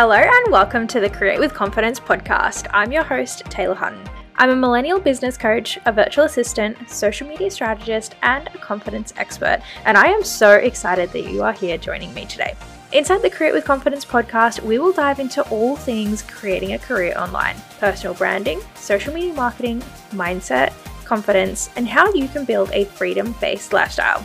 Hello and welcome to the Create with Confidence podcast. I'm your host, Taylor Hutton. I'm a millennial business coach, a virtual assistant, social media strategist, and a confidence expert, and I am so excited that you are here joining me today. Inside the Create with Confidence podcast, we will dive into all things creating a career online personal branding, social media marketing, mindset, confidence, and how you can build a freedom based lifestyle.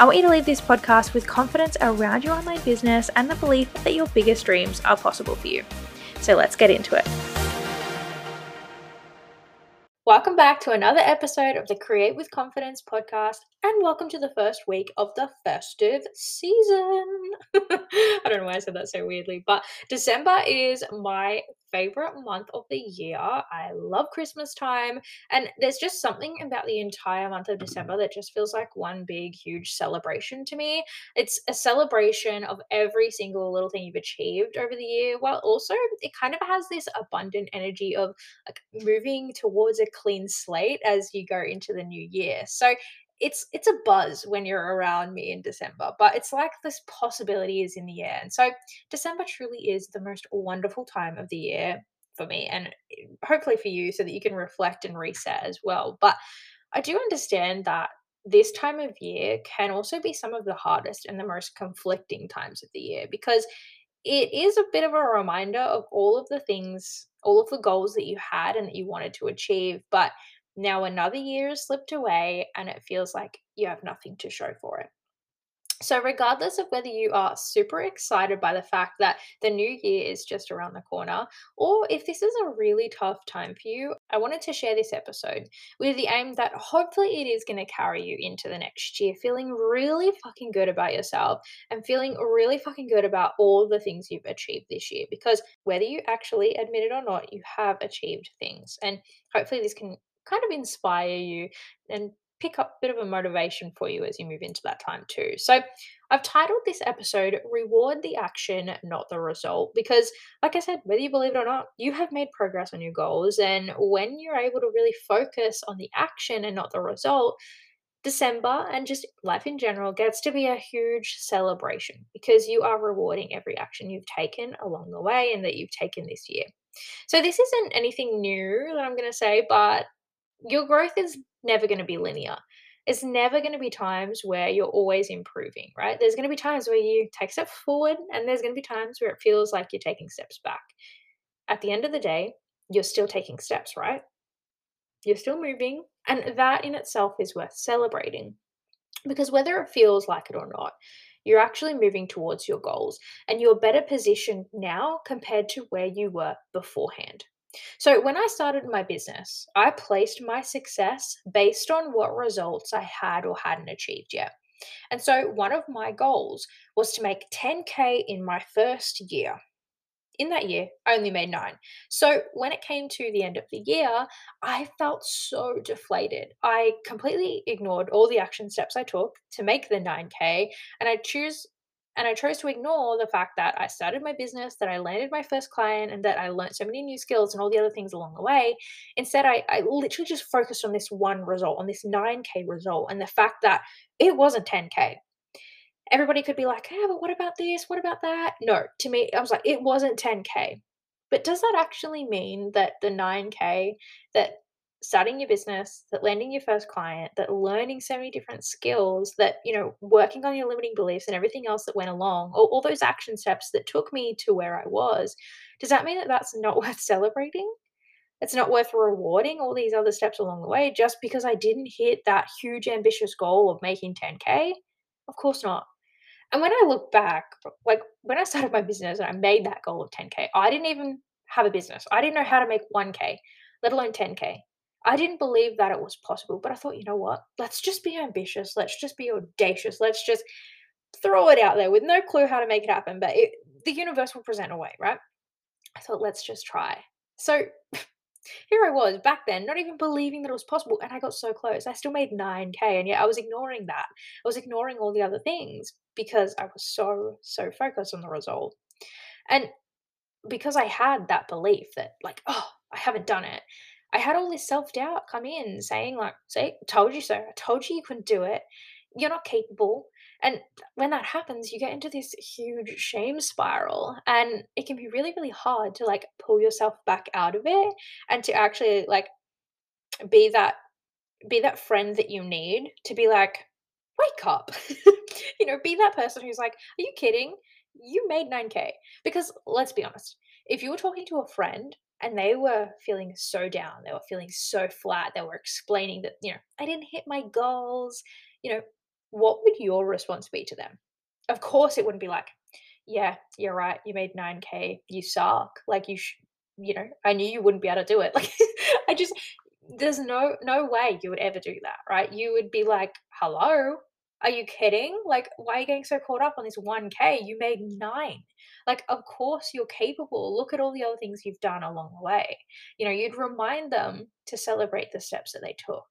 I want you to leave this podcast with confidence around your online business and the belief that your biggest dreams are possible for you. So let's get into it. Welcome back to another episode of the Create with Confidence podcast, and welcome to the first week of the festive season. I don't know why I said that so weirdly, but December is my favorite month of the year. I love Christmas time, and there's just something about the entire month of December that just feels like one big, huge celebration to me. It's a celebration of every single little thing you've achieved over the year, while also it kind of has this abundant energy of like moving towards a clean slate as you go into the new year. So it's it's a buzz when you're around me in December, but it's like this possibility is in the air. And so December truly is the most wonderful time of the year for me and eh, hopefully for you so that you can reflect and reset as well. But I do understand that this time of year can also be some of the hardest and the most conflicting times of the year because it is a bit of a reminder of all of the things, all of the goals that you had and that you wanted to achieve, but now another year has slipped away and it feels like you have nothing to show for it. So, regardless of whether you are super excited by the fact that the new year is just around the corner, or if this is a really tough time for you, I wanted to share this episode with the aim that hopefully it is going to carry you into the next year, feeling really fucking good about yourself and feeling really fucking good about all the things you've achieved this year. Because whether you actually admit it or not, you have achieved things. And hopefully, this can kind of inspire you and pick up a bit of a motivation for you as you move into that time too. So, I've titled this episode Reward the Action, Not the Result, because, like I said, whether you believe it or not, you have made progress on your goals. And when you're able to really focus on the action and not the result, December and just life in general gets to be a huge celebration because you are rewarding every action you've taken along the way and that you've taken this year. So, this isn't anything new that I'm going to say, but your growth is never going to be linear. It's never going to be times where you're always improving, right? There's going to be times where you take steps forward, and there's going to be times where it feels like you're taking steps back. At the end of the day, you're still taking steps, right? You're still moving, and that in itself is worth celebrating. Because whether it feels like it or not, you're actually moving towards your goals and you're better positioned now compared to where you were beforehand. So, when I started my business, I placed my success based on what results I had or hadn't achieved yet. And so, one of my goals was to make 10K in my first year. In that year, I only made nine. So, when it came to the end of the year, I felt so deflated. I completely ignored all the action steps I took to make the 9K, and I choose and I chose to ignore the fact that I started my business, that I landed my first client, and that I learned so many new skills and all the other things along the way. Instead, I, I literally just focused on this one result, on this 9K result, and the fact that it wasn't 10K. Everybody could be like, hey, but what about this? What about that? No, to me, I was like, it wasn't 10K. But does that actually mean that the 9K that starting your business, that landing your first client, that learning so many different skills, that, you know, working on your limiting beliefs and everything else that went along, all, all those action steps that took me to where I was, does that mean that that's not worth celebrating? It's not worth rewarding all these other steps along the way just because I didn't hit that huge ambitious goal of making 10K? Of course not. And when I look back, like when I started my business and I made that goal of 10K, I didn't even have a business. I didn't know how to make 1K, let alone 10K. I didn't believe that it was possible, but I thought, you know what? Let's just be ambitious. Let's just be audacious. Let's just throw it out there with no clue how to make it happen, but it, the universe will present a way, right? I thought, let's just try. So here I was back then, not even believing that it was possible, and I got so close. I still made 9K, and yet I was ignoring that. I was ignoring all the other things because I was so, so focused on the result. And because I had that belief that, like, oh, I haven't done it, I had all this self doubt come in saying, like, say, told you so. I told you you couldn't do it. You're not capable. And when that happens, you get into this huge shame spiral, and it can be really, really hard to like pull yourself back out of it and to actually like be that be that friend that you need to be like, wake up. you know, be that person who's like, are you kidding? You made 9K. Because let's be honest, if you were talking to a friend and they were feeling so down, they were feeling so flat, they were explaining that, you know, I didn't hit my goals, you know, what would your response be to them? Of course, it wouldn't be like, yeah, you're right. You made 9K. You suck. Like, you, sh- you know, I knew you wouldn't be able to do it. Like, I just, there's no no way you would ever do that, right? You would be like, "Hello? Are you kidding? Like, why are you getting so caught up on this 1K? You made 9." Like, of course you're capable. Look at all the other things you've done along the way. You know, you'd remind them to celebrate the steps that they took.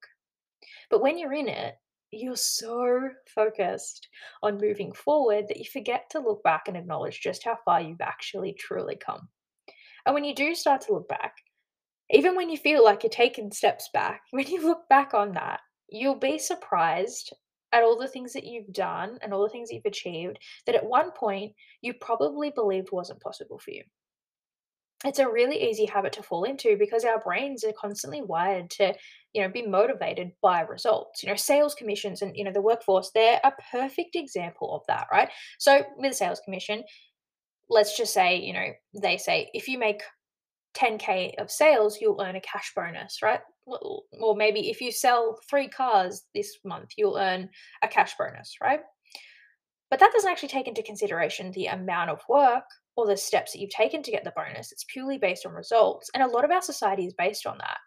But when you're in it, you're so focused on moving forward that you forget to look back and acknowledge just how far you've actually truly come. And when you do start to look back, even when you feel like you're taking steps back, when you look back on that, you'll be surprised at all the things that you've done and all the things that you've achieved that at one point you probably believed wasn't possible for you. It's a really easy habit to fall into because our brains are constantly wired to, you know, be motivated by results. You know, sales commissions and, you know, the workforce, they're a perfect example of that, right? So with a sales commission, let's just say, you know, they say if you make 10k of sales, you'll earn a cash bonus, right? Or maybe if you sell three cars this month, you'll earn a cash bonus, right? But that doesn't actually take into consideration the amount of work or the steps that you've taken to get the bonus. It's purely based on results. And a lot of our society is based on that.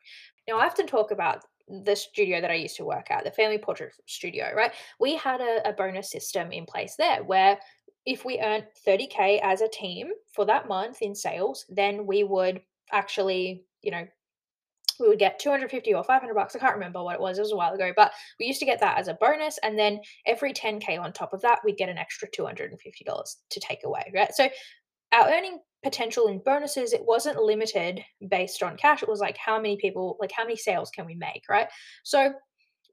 Now, I often talk about the studio that I used to work at, the family portrait studio, right? We had a, a bonus system in place there where if we earned 30K as a team for that month in sales, then we would actually, you know, we would get 250 or 500 bucks. I can't remember what it was. It was a while ago, but we used to get that as a bonus. And then every 10K on top of that, we'd get an extra $250 to take away, right? So our earning potential in bonuses, it wasn't limited based on cash. It was like how many people, like how many sales can we make, right? So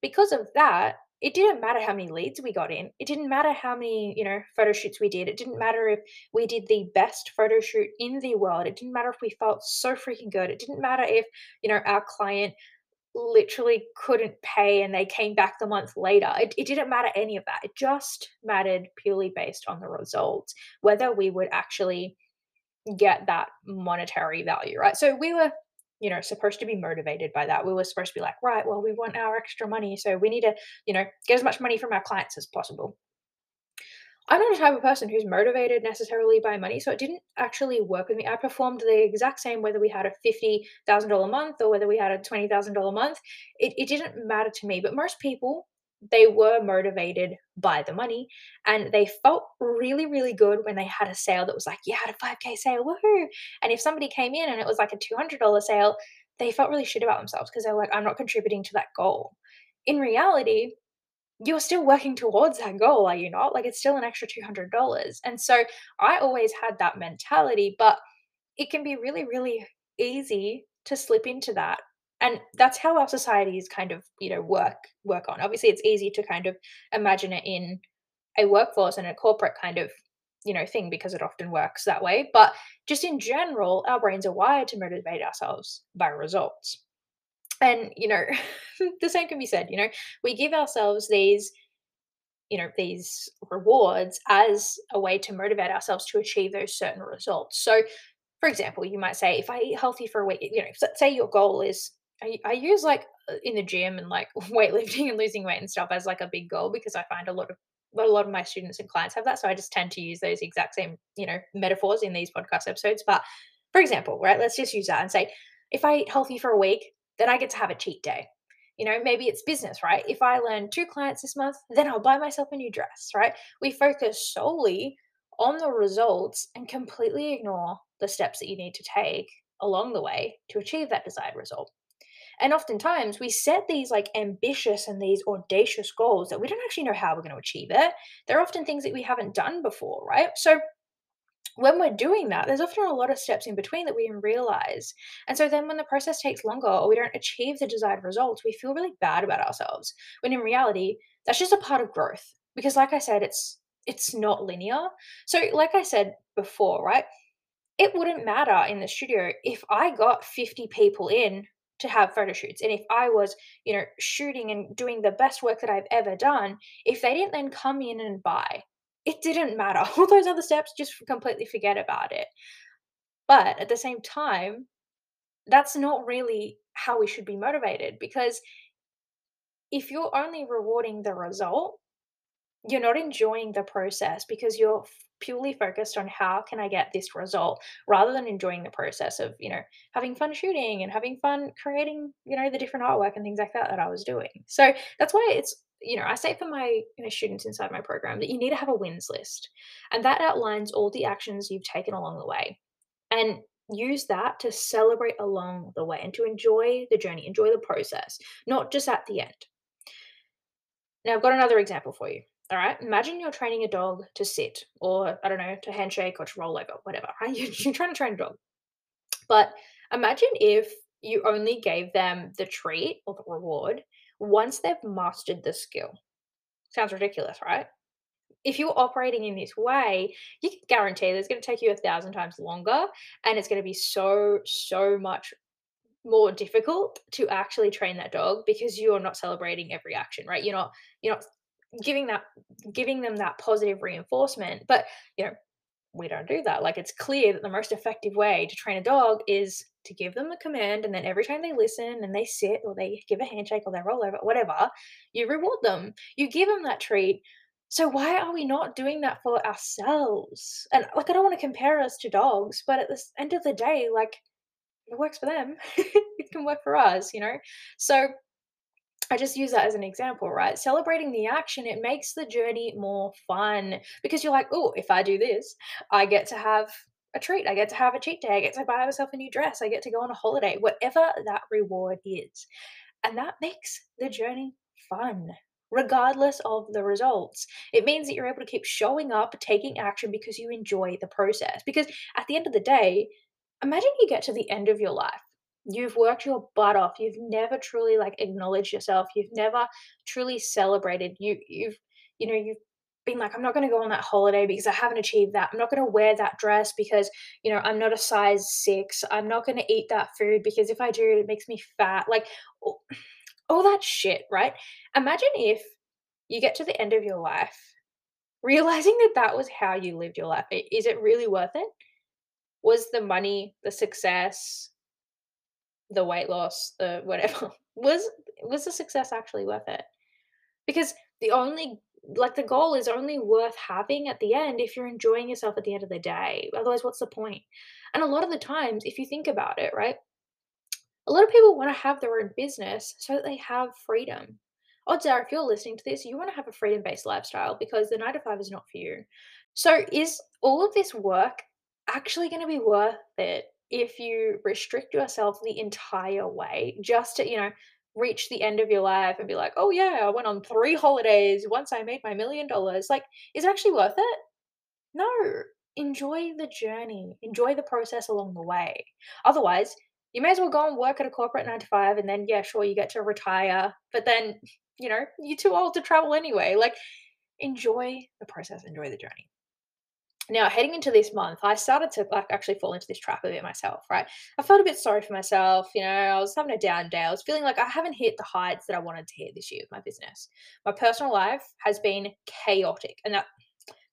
because of that, it didn't matter how many leads we got in. It didn't matter how many, you know, photo shoots we did. It didn't matter if we did the best photo shoot in the world. It didn't matter if we felt so freaking good. It didn't matter if, you know, our client literally couldn't pay and they came back the month later. It, it didn't matter any of that. It just mattered purely based on the results, whether we would actually get that monetary value, right? So we were you know, supposed to be motivated by that. We were supposed to be like, right, well, we want our extra money. So we need to, you know, get as much money from our clients as possible. I'm not a type of person who's motivated necessarily by money, so it didn't actually work with me. I performed the exact same whether we had a $50,000 month or whether we had a $20,000 month. It, it didn't matter to me, but most people they were motivated by the money and they felt really, really good when they had a sale that was like, yeah, I had a 5K sale, woohoo. And if somebody came in and it was like a $200 sale, they felt really shit about themselves because they're like, I'm not contributing to that goal. In reality, you're still working towards that goal, are you not? Like it's still an extra $200. And so I always had that mentality, but it can be really, really easy to slip into that and that's how our societies kind of you know work work on. Obviously it's easy to kind of imagine it in a workforce and a corporate kind of you know thing because it often works that way but just in general our brains are wired to motivate ourselves by results. And you know the same can be said you know we give ourselves these you know these rewards as a way to motivate ourselves to achieve those certain results. So for example you might say if i eat healthy for a week you know say your goal is I, I use like uh, in the gym and like weightlifting and losing weight and stuff as like a big goal because I find a lot of a lot of my students and clients have that. So I just tend to use those exact same, you know, metaphors in these podcast episodes. But for example, right, let's just use that and say, if I eat healthy for a week, then I get to have a cheat day. You know, maybe it's business, right? If I learn two clients this month, then I'll buy myself a new dress, right? We focus solely on the results and completely ignore the steps that you need to take along the way to achieve that desired result. And oftentimes we set these like ambitious and these audacious goals that we don't actually know how we're going to achieve it. They're often things that we haven't done before, right? So when we're doing that, there's often a lot of steps in between that we didn't realize. And so then when the process takes longer or we don't achieve the desired results, we feel really bad about ourselves. When in reality, that's just a part of growth. because like I said, it's it's not linear. So like I said before, right? It wouldn't matter in the studio if I got 50 people in to have photo shoots and if I was, you know, shooting and doing the best work that I've ever done, if they didn't then come in and buy, it didn't matter. All those other steps, just completely forget about it. But at the same time, that's not really how we should be motivated because if you're only rewarding the result, you're not enjoying the process because you're purely focused on how can I get this result rather than enjoying the process of, you know, having fun shooting and having fun creating, you know, the different artwork and things like that that I was doing. So that's why it's, you know, I say for my you know, students inside my program that you need to have a wins list. And that outlines all the actions you've taken along the way. And use that to celebrate along the way and to enjoy the journey, enjoy the process, not just at the end. Now, I've got another example for you. All right. Imagine you're training a dog to sit or, I don't know, to handshake or to roll over, whatever, right? You're, trying to train a dog. But imagine if you only gave them the treat or the reward once they've mastered the skill. Sounds ridiculous, right? If you're operating in this way, you can guarantee that it's going to take you a thousand times longer and it's going to be so, so much more difficult to actually train that dog because you're not celebrating every action, right? You're not you're not giving that giving them that positive reinforcement. But, you know, we don't do that. Like it's clear that the most effective way to train a dog is to give them a command and then every time they listen and they sit or they give a handshake or they roll over, whatever, you reward them. You give them that treat. So why are we not doing that for ourselves? And like I don't want to compare us to dogs, but at the end of the day, like it works for them. it can work for us, you know? So I just use that as an example, right? Celebrating the action, it makes the journey more fun because you're like, oh, if I do this, I get to have a treat. I get to have a cheat day. I get to buy myself a new dress. I get to go on a holiday, whatever that reward is. And that makes the journey fun, regardless of the results. It means that you're able to keep showing up, taking action because you enjoy the process. Because at the end of the day, imagine you get to the end of your life. You've worked your butt off. You've never truly like acknowledged yourself. You've never truly celebrated. You you've you know, you've been like, I'm not gonna go on that holiday because I haven't achieved that. I'm not gonna wear that dress because, you know, I'm not a size six. I'm not gonna eat that food because if I do, it makes me fat. Like all that shit, right? Imagine if you get to the end of your life realizing that that was how you lived your life. Is it really worth it? Was the money, the success, the weight loss, the whatever, was was the success actually worth it? Because the only like the goal is only worth having at the end if you're enjoying yourself at the end of the day. Otherwise, what's the point? And a lot of the times, if you think about it, right? A lot of people want to have their own business so that they have freedom. Oh, Odds are, if you're listening to this, you want to have a freedom based lifestyle because the nine to five is not for you. So, is all of this work actually going to be worth it if you restrict yourself the entire way just to, you know, reach the end of your life and be like, oh, yeah, I went on three holidays once I made my million dollars? Like, is it actually worth it? No. Enjoy the journey, enjoy the process along the way. Otherwise, you may as well go and work at a corporate nine to five and then, yeah, sure, you get to retire, but then, you know, you're too old to travel anyway. Like, enjoy the process, enjoy the journey. Now, heading into this month, I started to like actually fall into this trap a bit myself, right? I felt a bit sorry for myself. You know, I was having a down day. I was feeling like I haven't hit the heights that I wanted to hit this year with my business. My personal life has been chaotic, and that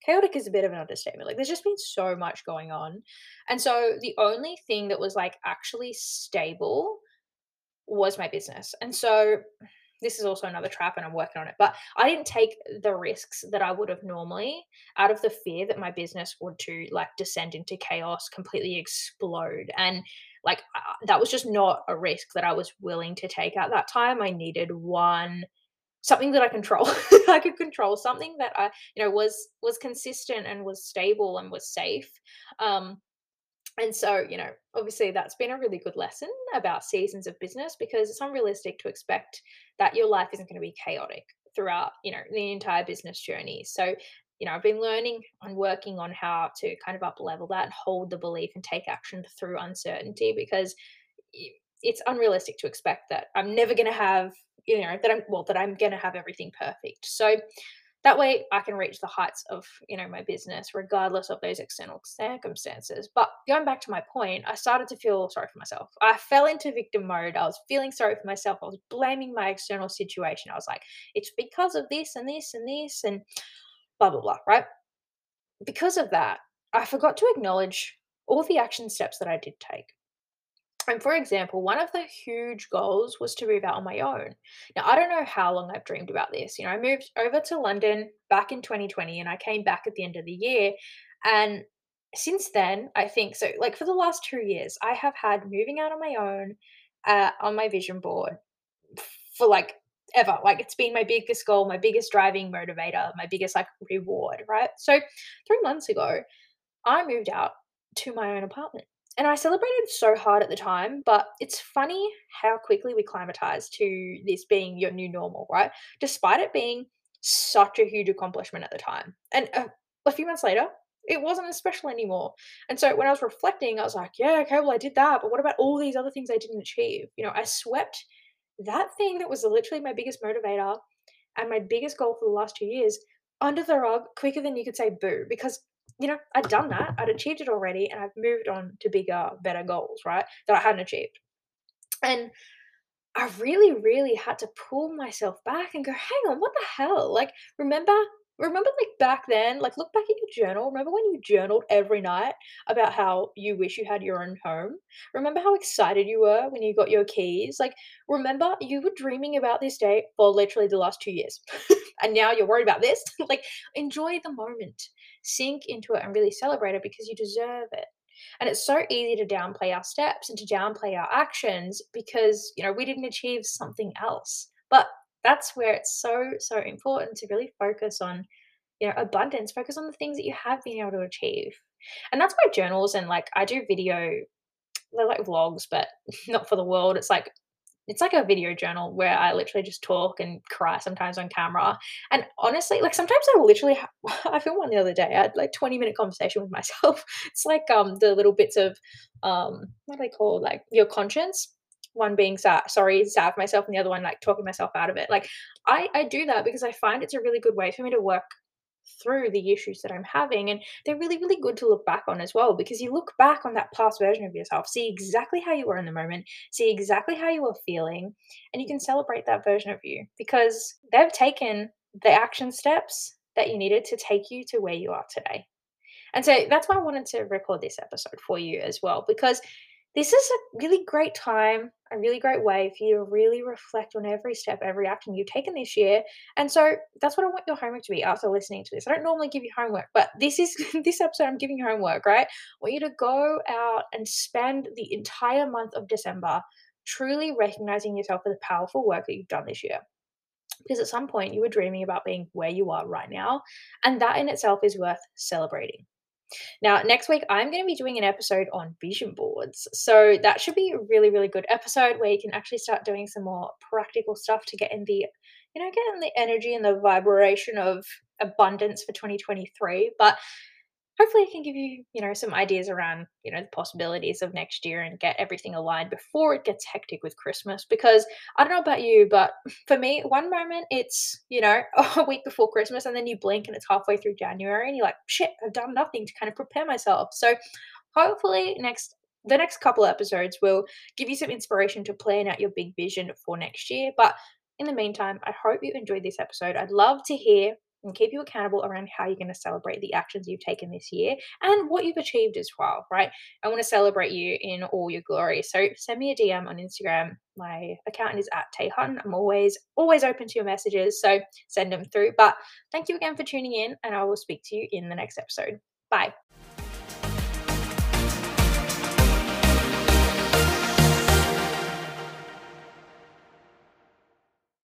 chaotic is a bit of an understatement. Like, there's just been so much going on. And so, the only thing that was like actually stable was my business. And so, this is also another trap and I'm working on it. But I didn't take the risks that I would have normally out of the fear that my business would to like descend into chaos, completely explode. And like that was just not a risk that I was willing to take at that time. I needed one something that I control. I could control something that I, you know, was was consistent and was stable and was safe. Um and so, you know, obviously that's been a really good lesson about seasons of business because it's unrealistic to expect that your life isn't going to be chaotic throughout, you know, the entire business journey. So, you know, I've been learning and working on how to kind of up level that and hold the belief and take action through uncertainty because it's unrealistic to expect that I'm never going to have, you know, that I'm, well, that I'm going to have everything perfect. So that way I can reach the heights of, you know, my business regardless of those external circumstances. But going back to my point, I started to feel sorry for myself. I fell into victim mode. I was feeling sorry for myself. I was blaming my external situation. I was like, it's because of this and this and this and blah blah blah, right? Because of that, I forgot to acknowledge all the action steps that I did take. And for example, one of the huge goals was to move out on my own. Now, I don't know how long I've dreamed about this. You know, I moved over to London back in 2020 and I came back at the end of the year. And since then, I think so, like for the last two years, I have had moving out on my own uh, on my vision board for like ever. Like it's been my biggest goal, my biggest driving motivator, my biggest like reward, right? So three months ago, I moved out to my own apartment. And I celebrated so hard at the time, but it's funny how quickly we climatize to this being your new normal, right? Despite it being such a huge accomplishment at the time. And uh, a few months later, it wasn't as special anymore. And so when I was reflecting, I was like, yeah, okay, well, I did that, but what about all these other things I didn't achieve? You know, I swept that thing that was literally my biggest motivator and my biggest goal for the last two years under the rug quicker than you could say boo because you know, I'd done that, I'd achieved it already, and I've moved on to bigger, better goals, right? That I hadn't achieved. And I really, really had to pull myself back and go, hang on, what the hell? Like, remember, remember, like back then, like, look back at your journal. Remember when you journaled every night about how you wish you had your own home? Remember how excited you were when you got your keys? Like, remember you were dreaming about this day for literally the last two years. and now you're worried about this. like, enjoy the moment sink into it and really celebrate it because you deserve it. And it's so easy to downplay our steps and to downplay our actions because, you know, we didn't achieve something else. But that's where it's so, so important to really focus on, you know, abundance, focus on the things that you have been able to achieve. And that's why journals and like I do video, they're like vlogs, but not for the world. It's like it's like a video journal where I literally just talk and cry sometimes on camera. And honestly, like sometimes I literally, I filmed one the other day. I had like 20 minute conversation with myself. It's like um the little bits of um what do they call like your conscience. One being sad, sorry, sad myself, and the other one like talking myself out of it. Like I I do that because I find it's a really good way for me to work through the issues that I'm having. And they're really, really good to look back on as well because you look back on that past version of yourself, see exactly how you were in the moment, see exactly how you were feeling, and you can celebrate that version of you because they've taken the action steps that you needed to take you to where you are today. And so that's why I wanted to record this episode for you as well because this is a really great time, a really great way for you to really reflect on every step, every action you've taken this year. And so that's what I want your homework to be after listening to this. I don't normally give you homework, but this is this episode I'm giving you homework, right? I want you to go out and spend the entire month of December truly recognizing yourself for the powerful work that you've done this year. Because at some point you were dreaming about being where you are right now, and that in itself is worth celebrating. Now, next week, I'm going to be doing an episode on vision boards. So that should be a really, really good episode where you can actually start doing some more practical stuff to get in the, you know, get in the energy and the vibration of abundance for 2023. But hopefully it can give you you know some ideas around you know the possibilities of next year and get everything aligned before it gets hectic with christmas because i don't know about you but for me one moment it's you know a week before christmas and then you blink and it's halfway through january and you're like shit i've done nothing to kind of prepare myself. So hopefully next the next couple episodes will give you some inspiration to plan out your big vision for next year but in the meantime i hope you enjoyed this episode. I'd love to hear and keep you accountable around how you're going to celebrate the actions you've taken this year and what you've achieved as well, right? I want to celebrate you in all your glory. So send me a DM on Instagram. My account is at Tay Hutton. I'm always, always open to your messages. So send them through. But thank you again for tuning in, and I will speak to you in the next episode. Bye.